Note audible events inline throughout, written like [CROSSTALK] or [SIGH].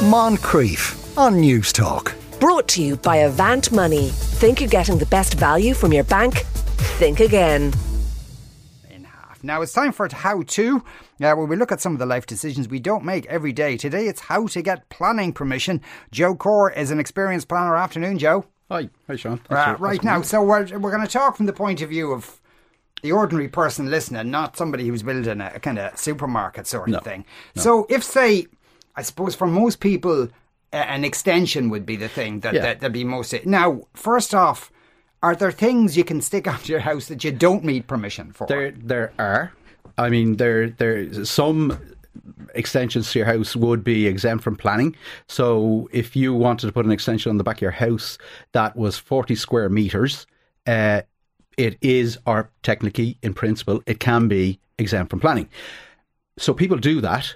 Moncrieff on News Talk. Brought to you by Avant Money. Think you're getting the best value from your bank? Think again. in half. Now it's time for how to, uh, when we look at some of the life decisions we don't make every day. Today it's how to get planning permission. Joe Core is an experienced planner. Afternoon, Joe. Hi, hi, Sean. Thanks Uh, right asking now, so we're, we're going to talk from the point of view of the ordinary person listening, not somebody who's building a, kind of supermarket sort No, of thing. So if, say, I suppose for most people, an extension would be the thing that, Yeah. that that'd be most. Now, first off, are there things you can stick [LAUGHS] onto your house that you don't need permission for? There, there are. I mean, there, there. Some extensions to your house would be exempt from planning. So, if you wanted to put an extension on the back of your house that was forty square meters, uh, it is, or technically, in principle, it can be exempt from planning. So people do that,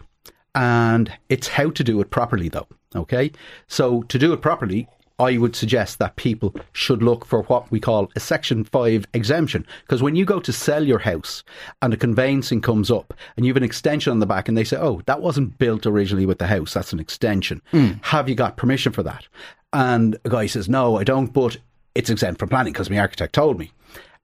and it's how to do it properly, though. Okay, so to do it properly, I would suggest that people should look for what we call a Section 5 exemption. Because when you go to sell your house and a conveyancing comes up and you have an extension on the back and they say, oh, that wasn't built originally with the house, that's an extension. Hmm. Have you got permission for that? And a guy says, no, I don't, but it's exempt from planning because my architect told me.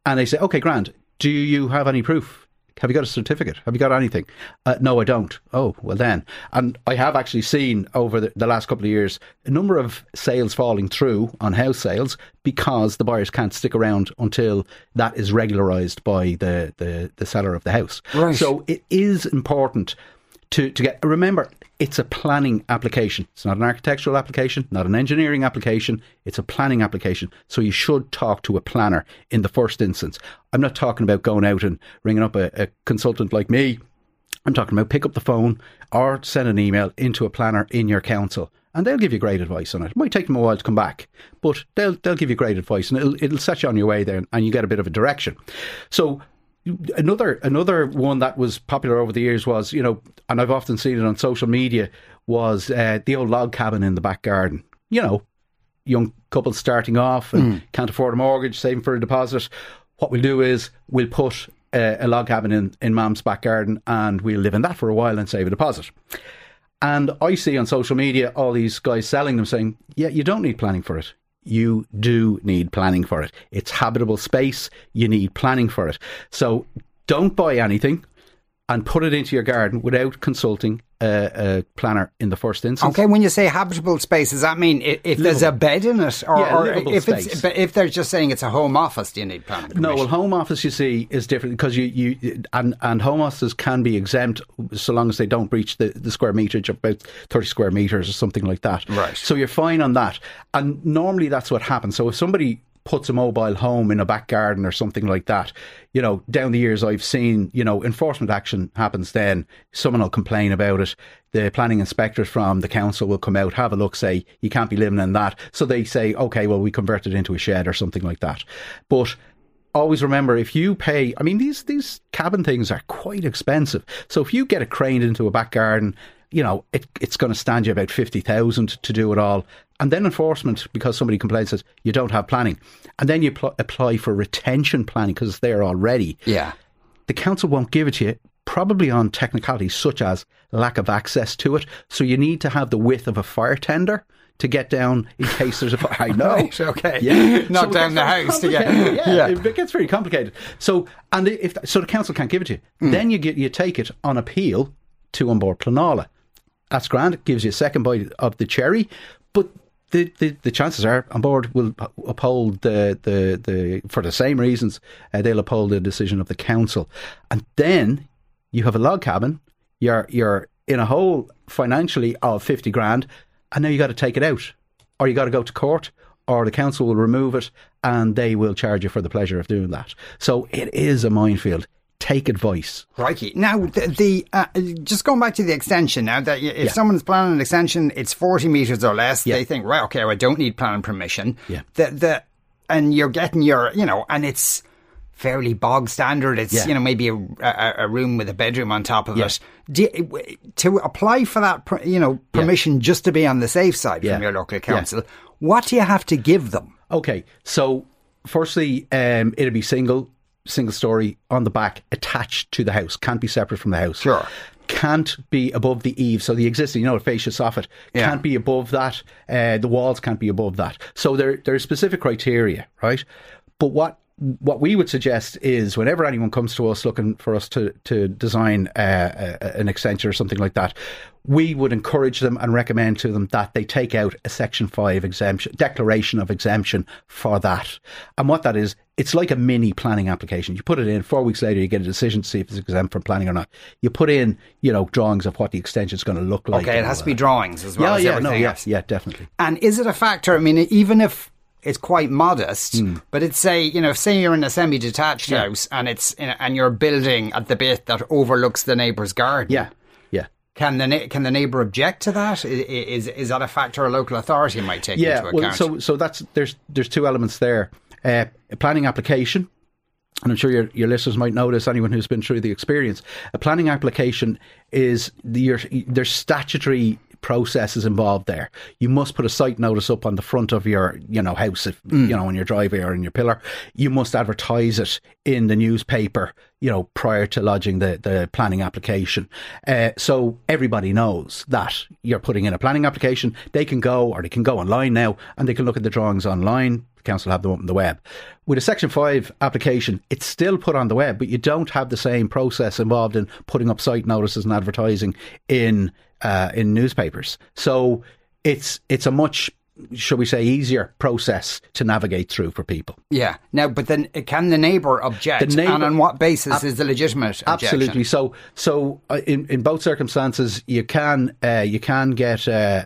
And they say, okay, Grant, do you have any proof? Have you got a certificate? Have you got anything? Uh, no, I don't. Oh, well then. And I have actually seen over the, the last couple of years a number of sales falling through on house sales because the buyers can't stick around until that is regularised by the, the, the seller of the house. Right. So it is important to, to get remember it's a planning application. It's not an architectural application not an engineering application. It's a planning application. So you should talk to a planner in the first instance. I'm not talking about going out and ringing up a, a consultant like me. I'm talking about pick up the phone or send an email into a planner in your council and they'll give you great advice on it. It might take them a while to come back, but they'll they'll give you great advice and it'll it'll set you on your way there and you get a bit of a direction. So another another one that was popular over the years was you know and I've often seen it on social media was uh, the old log cabin in the back garden. You know young couples starting off and can't afford a mortgage saving for a deposit. What we'll do is we'll put uh, a log cabin in in mom's back garden and we'll live in that for a while and save a deposit. And I see on social media all these guys selling them saying yeah you don't need planning for it you do need planning for it. It's habitable space. You need planning for it. So don't buy anything and put it into your garden without consulting a, a planner in the first instance. Okay, when you say habitable space, does that mean if, if there's a bed in it, or, Yeah, or if space. but if they're just saying it's a home office, do you need planning? No, well, home office you see is different because you, you and and home offices can be exempt so long as they don't breach the, the square meterage of about thirty square meters or something like that. Right. So you're fine on that, and normally that's what happens. So if somebody puts a mobile home in a back garden or something like that, you know, down the years I've seen, you know, enforcement action happens. Then someone will complain about it. The planning inspectors from the council will come out, have a look, say you can't be living in that. So they say, okay, well we convert it into a shed or something like that. But always remember if you pay I mean these these cabin things are quite expensive. So if you get it craned into a back garden, you know, it, it's going to stand you about 50,000 to do it all. And then enforcement, because somebody complains, says you don't have planning. And then you pl- apply for retention planning because it's there already. yeah. The council won't give it to you, probably on technicalities such as lack of access to it. So you need to have the width of a fire tender to get down in case there's a fire. I [LAUGHS] know. Right, okay. Yeah. [LAUGHS] Knock it down the house to get- [LAUGHS] Yeah, Yeah. It gets very complicated. So, and if so, the council can't give it to you. Hmm. Then you get you take it on appeal to An Bord Pleanála. That's grand. It gives you a second bite of the cherry, but the, the, the chances are An Bord will uphold the, the, the for the same reasons uh, they'll uphold the decision of the council, and then you have a log cabin. You're you're in a hole financially of fifty grand, and now you got to take it out, or you got to go to court, or the council will remove it, and they will charge you for the pleasure of doing that. So it is a minefield. Take advice. Crikey. Now, the, the uh, just going back to the extension. Now that if Yeah. someone's planning an extension, it's forty meters or less. Yeah. They think, right, okay, I don't need planning permission. Yeah. The the and you're getting your, you know, and it's fairly bog standard. It's Yeah. you know maybe a, a, a room with a bedroom on top of Yeah. it. Do you- to apply for that, you know, permission just to be on the safe side from your local council, what do you have to give them? Okay, so firstly, um, it'll be single, single story on the back, attached to the house. Can't be separate from the house. Sure. can't be above the eave. So the existing, you know, fascia soffit Yeah. can't be above that. Uh, the walls can't be above that. So there there are specific criteria, right? But what what we would suggest is whenever anyone comes to us looking for us to to design uh, a, an extension or something like that, we would encourage them and recommend to them that they take out a Section Five exemption declaration of exemption for that. And what that is, it's like a mini planning application. You put it in four weeks later, you get a decision to see if it's exempt from planning or not. You put in, you know, drawings of what the extension is going to look like. Okay, it has to be drawings as well Yeah, yeah, no, yeah, yeah, definitely. And is it a factor? I mean, even if it's quite modest, Hmm. but it's say you know, say you're in a semi-detached house and it's in, and you're building at the bit that overlooks the neighbour's garden. Yeah, yeah. Can the can the neighbour object to that? Is is that a factor a local authority might take yeah, into account? well, so so that's there's there's two elements there. Uh, a planning application, and I'm sure your your listeners might notice. Anyone who's been through the experience, a planning application is the your, there's statutory processes involved there. You must put a site notice up on the front of your you know house, if, you know, in your driveway or in your pillar. You must advertise it in the newspaper. You know, prior to lodging the, the planning application. Uh, so everybody knows that you're putting in a planning application. They can go or they can go online now and they can look at the drawings online. The council have them up on the web. With a Section 5 application, it's still put on the web, but you don't have the same process involved in putting up site notices and advertising in uh, in newspapers. So it's it's a much shall we say easier process to navigate through for people. yeah. Now, but then uh, can the neighbour object? The neighbour- and on what basis is the legitimate objection? Absolutely. So, so uh, in in both circumstances, you can uh, you can get. Uh,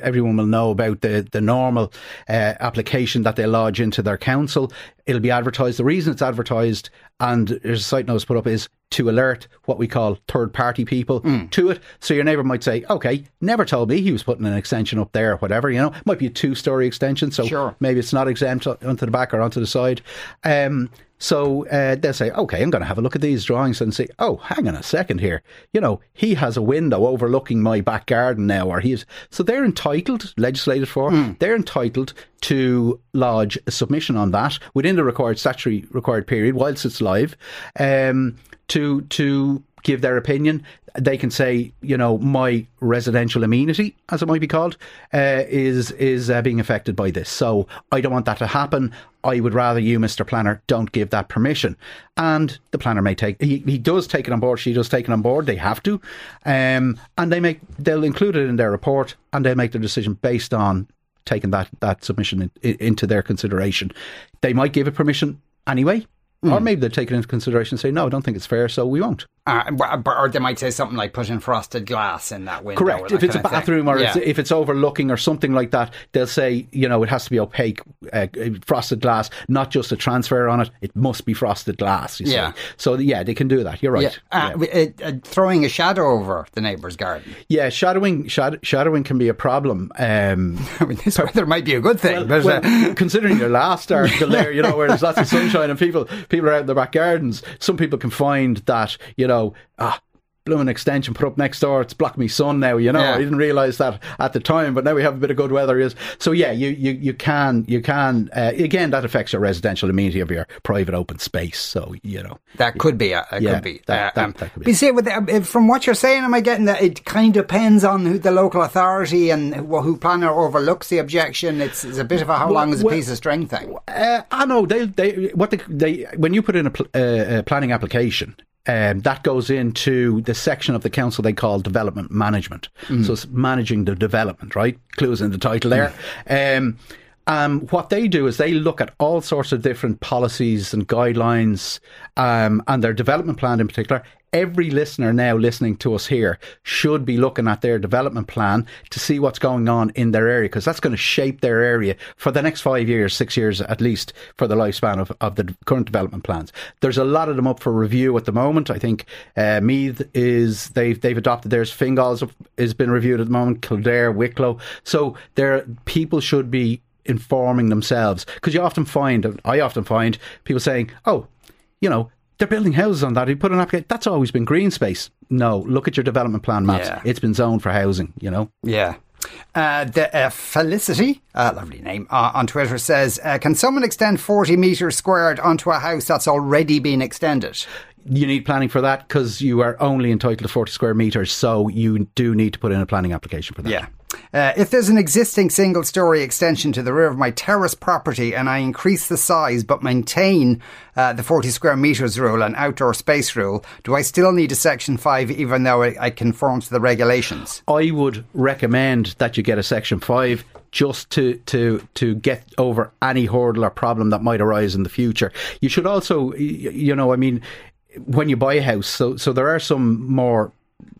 everyone will know about the the normal uh, application that they lodge into their council. It'll be advertised. The reason it's advertised and there's a site notice put up is to alert what we call third party people Mm. to it. So your neighbour might say, "Okay, never told me he was putting an extension up there, or whatever." You know, it might be a two story extension, so Sure. maybe it's not exempt onto the back or onto the side. Um, so uh, they'll say, okay, I'm going to have a look at these drawings and say, oh, hang on a second here. You know, he has a window overlooking my back garden now, or he's so they're entitled, legislated for, they're entitled to lodge a submission on that within the required statutory required period whilst it's live, um, to to give their opinion. They can say, you know, my residential amenity, as it might be called, uh, is is uh, being affected by this. So I don't want that to happen. I would rather you, Mr. Planner, don't give that permission. And the planner may take he, he does take it on board. She does take it on board. They have to, um, and they make they'll include it in their report, and they'll make their decision based on taking that that submission in, in, into their consideration. They might give it permission anyway. Or maybe they take it into consideration and say, no, I don't think it's fair, so we won't. Uh, or they might say something like putting frosted glass in that window. Correct. that If it's a of thing. bathroom or Yeah. it's, if it's overlooking or something like that, they'll say, you know, it has to be opaque, uh, frosted glass, not just a transfer on it. It must be frosted glass. You see. Yeah. So yeah, they can do that. You're Yeah. right. Uh, w- uh, uh, throwing a shadow over the neighbour's garden. Yeah, shadowing shad- shadowing can be a problem. Um, [LAUGHS] I mean, this weather might be a good thing, but well, uh, [LAUGHS] considering your last article [LAUGHS] there, you know, where there's lots of sunshine and people people are out in their back gardens, some people can find that, you know, ah, blooming extension put up next door, it's blocking me sun now, you know. Yeah. I didn't realise that at the time, but now we have a bit of good weather is so yeah, you you, you can you can uh, again that affects your residential amenity of your private open space. So, you know. that could be. A, that Yeah, could be. that- uh, that- um, that could be. But you see, with the, uh, from what you're saying, am I getting that it kind of depends on who the local authority and who, who planner overlooks the objection? It's, it's a bit of a how long is a piece of string thing. Uh, I know they they what they, they when you put in a, pl- uh, a planning application. Um, that goes into the section of the council they call development management. So it's managing the development, right? Clues in the title there. Um, um, what they do is they look at all sorts of different policies and guidelines um, and their development plan in particular. Every listener now listening to us here should be looking at their development plan to see what's going on in their area because that's going to shape their area for the next five years, six years at least for the lifespan of, of the current development plans. There's a lot of them up for review at the moment. I think uh, Meath is they've they've adopted theirs. Fingal's has been reviewed at the moment. Kildare, Wicklow. So there people should be informing themselves because you often find I often find people saying, "Oh, you know." They're building houses on that. You put an application. That's always been green space. No, look at your development plan maps. Yeah. It's been zoned for housing. You know. Yeah. Uh, the uh, Felicity, uh, lovely name, uh, on Twitter says, uh, "Can someone extend forty meters squared onto a house that's already been extended?" you need planning for that because you are only entitled to 40 square metres, so you do need to put in a planning application for that. Yeah. Uh, if there's an existing single story extension to the rear of my terrace property and I increase the size but maintain uh, the 40 square metres rule and outdoor space rule, do I still need a Section 5 even though I, I conform to the regulations? I would recommend that you get a Section 5 just to, to, to get over any hurdle or problem that might arise in the future. You should also, you know, I mean, when you buy a house, so, so there are some more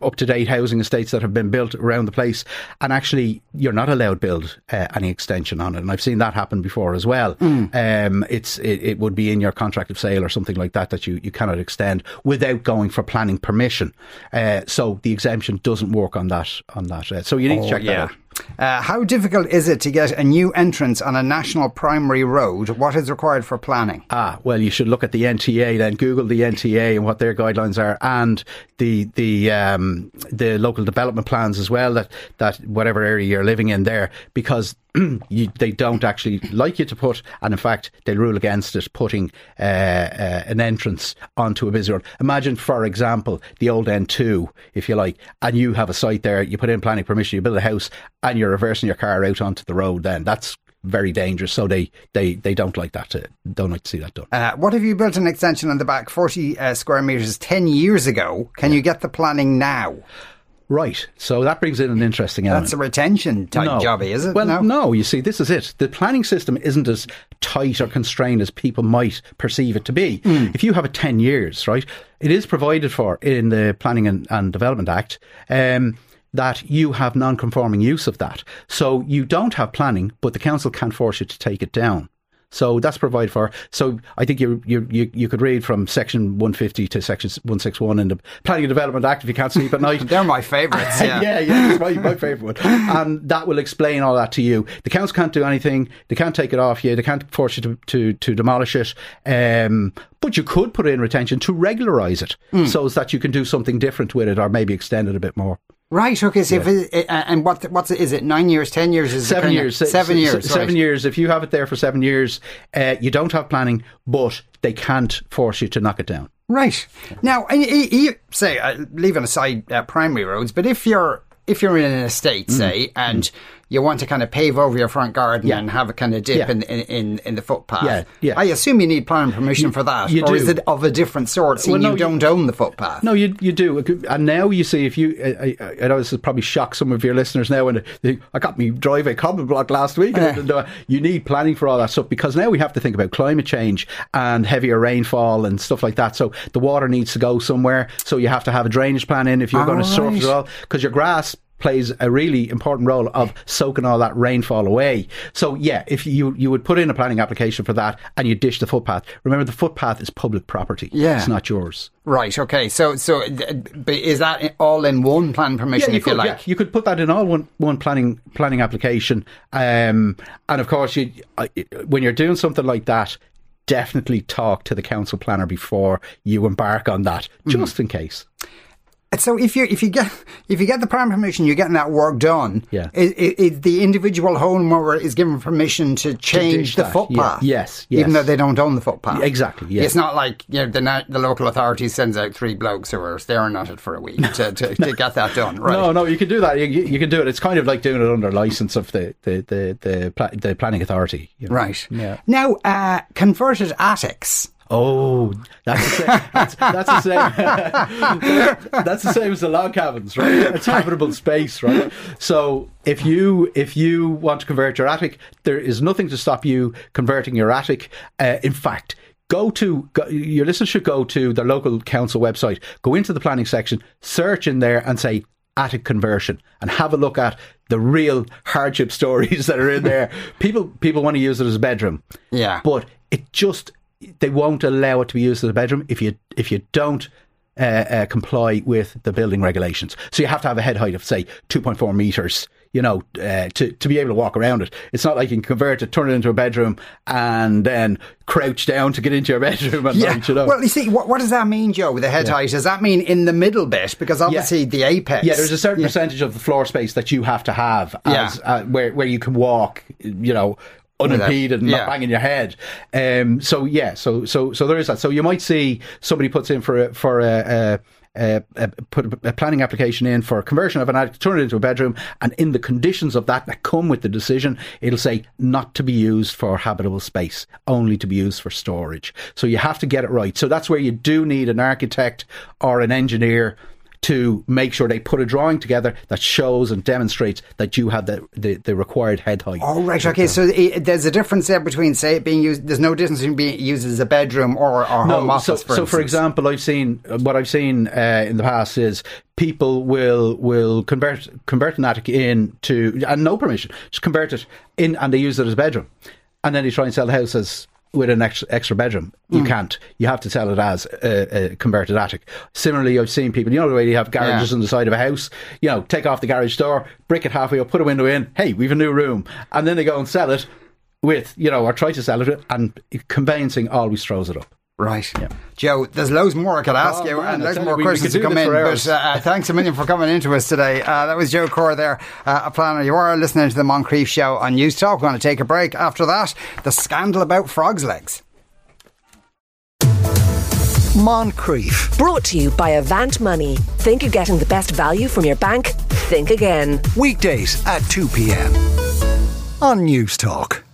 up to date housing estates that have been built around the place, and actually you're not allowed to build uh, any extension on it. And I've seen that happen before as well. Mm. Um, it's it, it, would be in your contract of sale or something like that that you, you cannot extend without going for planning permission. Uh, so the exemption doesn't work on that on that. Uh, so you need oh, to check yeah. that out. Uh, how difficult is it to get a new entrance on a national primary road? What is required for planning? Ah, well, you should look at the NTA then. Google the NTA and what their guidelines are, and the the um, the local development plans as well. That that whatever area you're living in there, because [CLEARS THROAT] you, they don't actually like you to put, and in fact, they rule against it putting uh, uh, an entrance onto a busy road. Imagine, for example, the old N2, if you like, and you have a site there, you put in planning permission, you build a house, and you're reversing your car out onto the road. Then that's very dangerous. So they, they, they don't like that. To, don't like to see that done. Uh, what if you built an extension on the back, forty uh, square meters, ten years ago? Can you get the planning now? Right. So that brings in an interesting element. That's a retention type no. jobby, is it? Well, no? no. You see, this is it. The planning system isn't as tight or constrained as people might perceive it to be. Mm. If you have a 10 years, right, it is provided for in the Planning and, and Development Act. Um, that you have non-conforming use of that. So you don't have planning, but the council can't force you to take it down. So that's provided for. So I think you you you, you could read from section 150 to section 161 in the Planning and Development Act if you can't sleep at night. [LAUGHS] They're my favourites. [LAUGHS] Yeah, yeah, yeah. My, my favourite one. And that will explain all that to you. The council can't do anything. They can't take it off you. They can't force you to to, to demolish it. Um, but you could put in retention to regularise it mm. so that you can do something different with it or maybe extend it a bit more. Right. Okay. So, yeah. if it, and what what's it, is it? Nine years? Ten years? Is seven years? Seven years. Seven right. years. If you have it there for seven years, uh, you don't have planning, but they can't force you to knock it down. Right. Now, you, you say uh, leaving aside uh, primary roads, but if you're if you're in an estate, mm. say, and mm you want to kind of pave over your front garden yeah. and have a kind of dip yeah. in, in, in the footpath. Yeah, yeah. I assume you need planning permission for that, you or do. is it of a different sort? Seeing well, no, you don't you, own the footpath. No, you you do. And now you see, if you, I, I, I know this has probably shocked some of your listeners now, and I got me driveway common block last week. And, [LAUGHS] uh, you need planning for all that stuff because now we have to think about climate change and heavier rainfall and stuff like that. So the water needs to go somewhere. So you have to have a drainage plan in if you're all going to surf as well, because your grass plays a really important role of soaking all that rainfall away. So yeah, if you you would put in a planning application for that and you dish the footpath. Remember, the footpath is public property. Yeah, it's not yours. Right. Okay. So so is that all in one plan permission? Yeah, you if could, you like, yeah, you could put that in all one one planning planning application. Um, and of course, you when you're doing something like that. Definitely talk to the council planner before you embark on that, mm. just mm. in case. So if you if you get if you get the prime permission, you're getting that work done. Yeah. Is, is the individual homeowner is given permission to change to the that. footpath. Yeah. Yes, yes. Even though they don't own the footpath. Exactly. Yes. It's not like you know, the the local authority sends out three blokes who are staring at it for a week to, to, to [LAUGHS] get that done. Right. No, no, you can do that. You, you, can do it. It's kind of like doing it under license of the the the the, the planning authority. You know? Right. Yeah. Now, uh, converted attics. Oh, that's the same. That's, that's the same. [LAUGHS] that's the same as the log cabins, right? [LAUGHS] It's habitable space, right? So if you if you want to convert your attic, there is nothing to stop you converting your attic. Uh, in fact, go to go, your listeners should go to their local council website, go into the planning section, search in there, and say attic conversion, and have a look at the real hardship [LAUGHS] stories that are in there. people people want to use it as a bedroom, yeah, but it just they won't allow it to be used as a bedroom if you if you don't uh, uh, comply with the building regulations. So you have to have a head height of say 2.4 meters. You know, uh, to to be able to walk around it. It's not like you can convert it, turn it into a bedroom, and then crouch down to get into your [LAUGHS] bedroom and yeah. You know. Well, you see, what, what does that mean, Joe? With the head yeah. height, does that mean in the middle bit? Because obviously yeah. the apex. Yeah, there's a certain percentage of the floor space that you have to have, as, uh, where where you can walk. You know, unimpeded and Yeah. not banging your head. Um, so yeah, so so so there is that. So you might see somebody puts in for a, for a. a uh, uh, put a planning application in for a conversion of an attic, turn it into a bedroom, and in the conditions of that that come with the decision, it'll say not to be used for habitable space, only to be used for storage. So you have to get it right. So that's where you do need an architect or an engineer to make sure they put a drawing together that shows and demonstrates that you have the, the, the required head height. Oh, right. Okay. So i there's a difference there between, say, it being used, there's no difference between being used as a bedroom or, or home office, so, for so for example, I've seen what I've seen uh, in the past is people will will convert convert an attic into and no permission, just convert it in, and they use it as a bedroom, and then they try and sell the house as with an extra, extra bedroom. You hmm. can't. You have to sell it as a, a converted attic. Similarly, I've seen people. You know the way you have garages Yeah. on the side of a house. You know, take off the garage door, brick it halfway up, put a window in. Hey, we've a new room, and then they go and sell it with you know, or try to sell it, and conveyancing always throws it up. Right. Joe, there's loads more I could ask Oh, you man, and loads more we- we questions could to come in. But uh, uh, thanks a million for coming into us today. Uh, that was Joe Core there, uh, a planner. You are listening to the Moncrieff Show on News Talk. We're going to take a break. After that, the scandal about frogs' legs. Moncrieff. Brought to you by Avant Money. Think you're getting the best value from your bank? Think again. Weekdays at 2 p.m. on News Talk.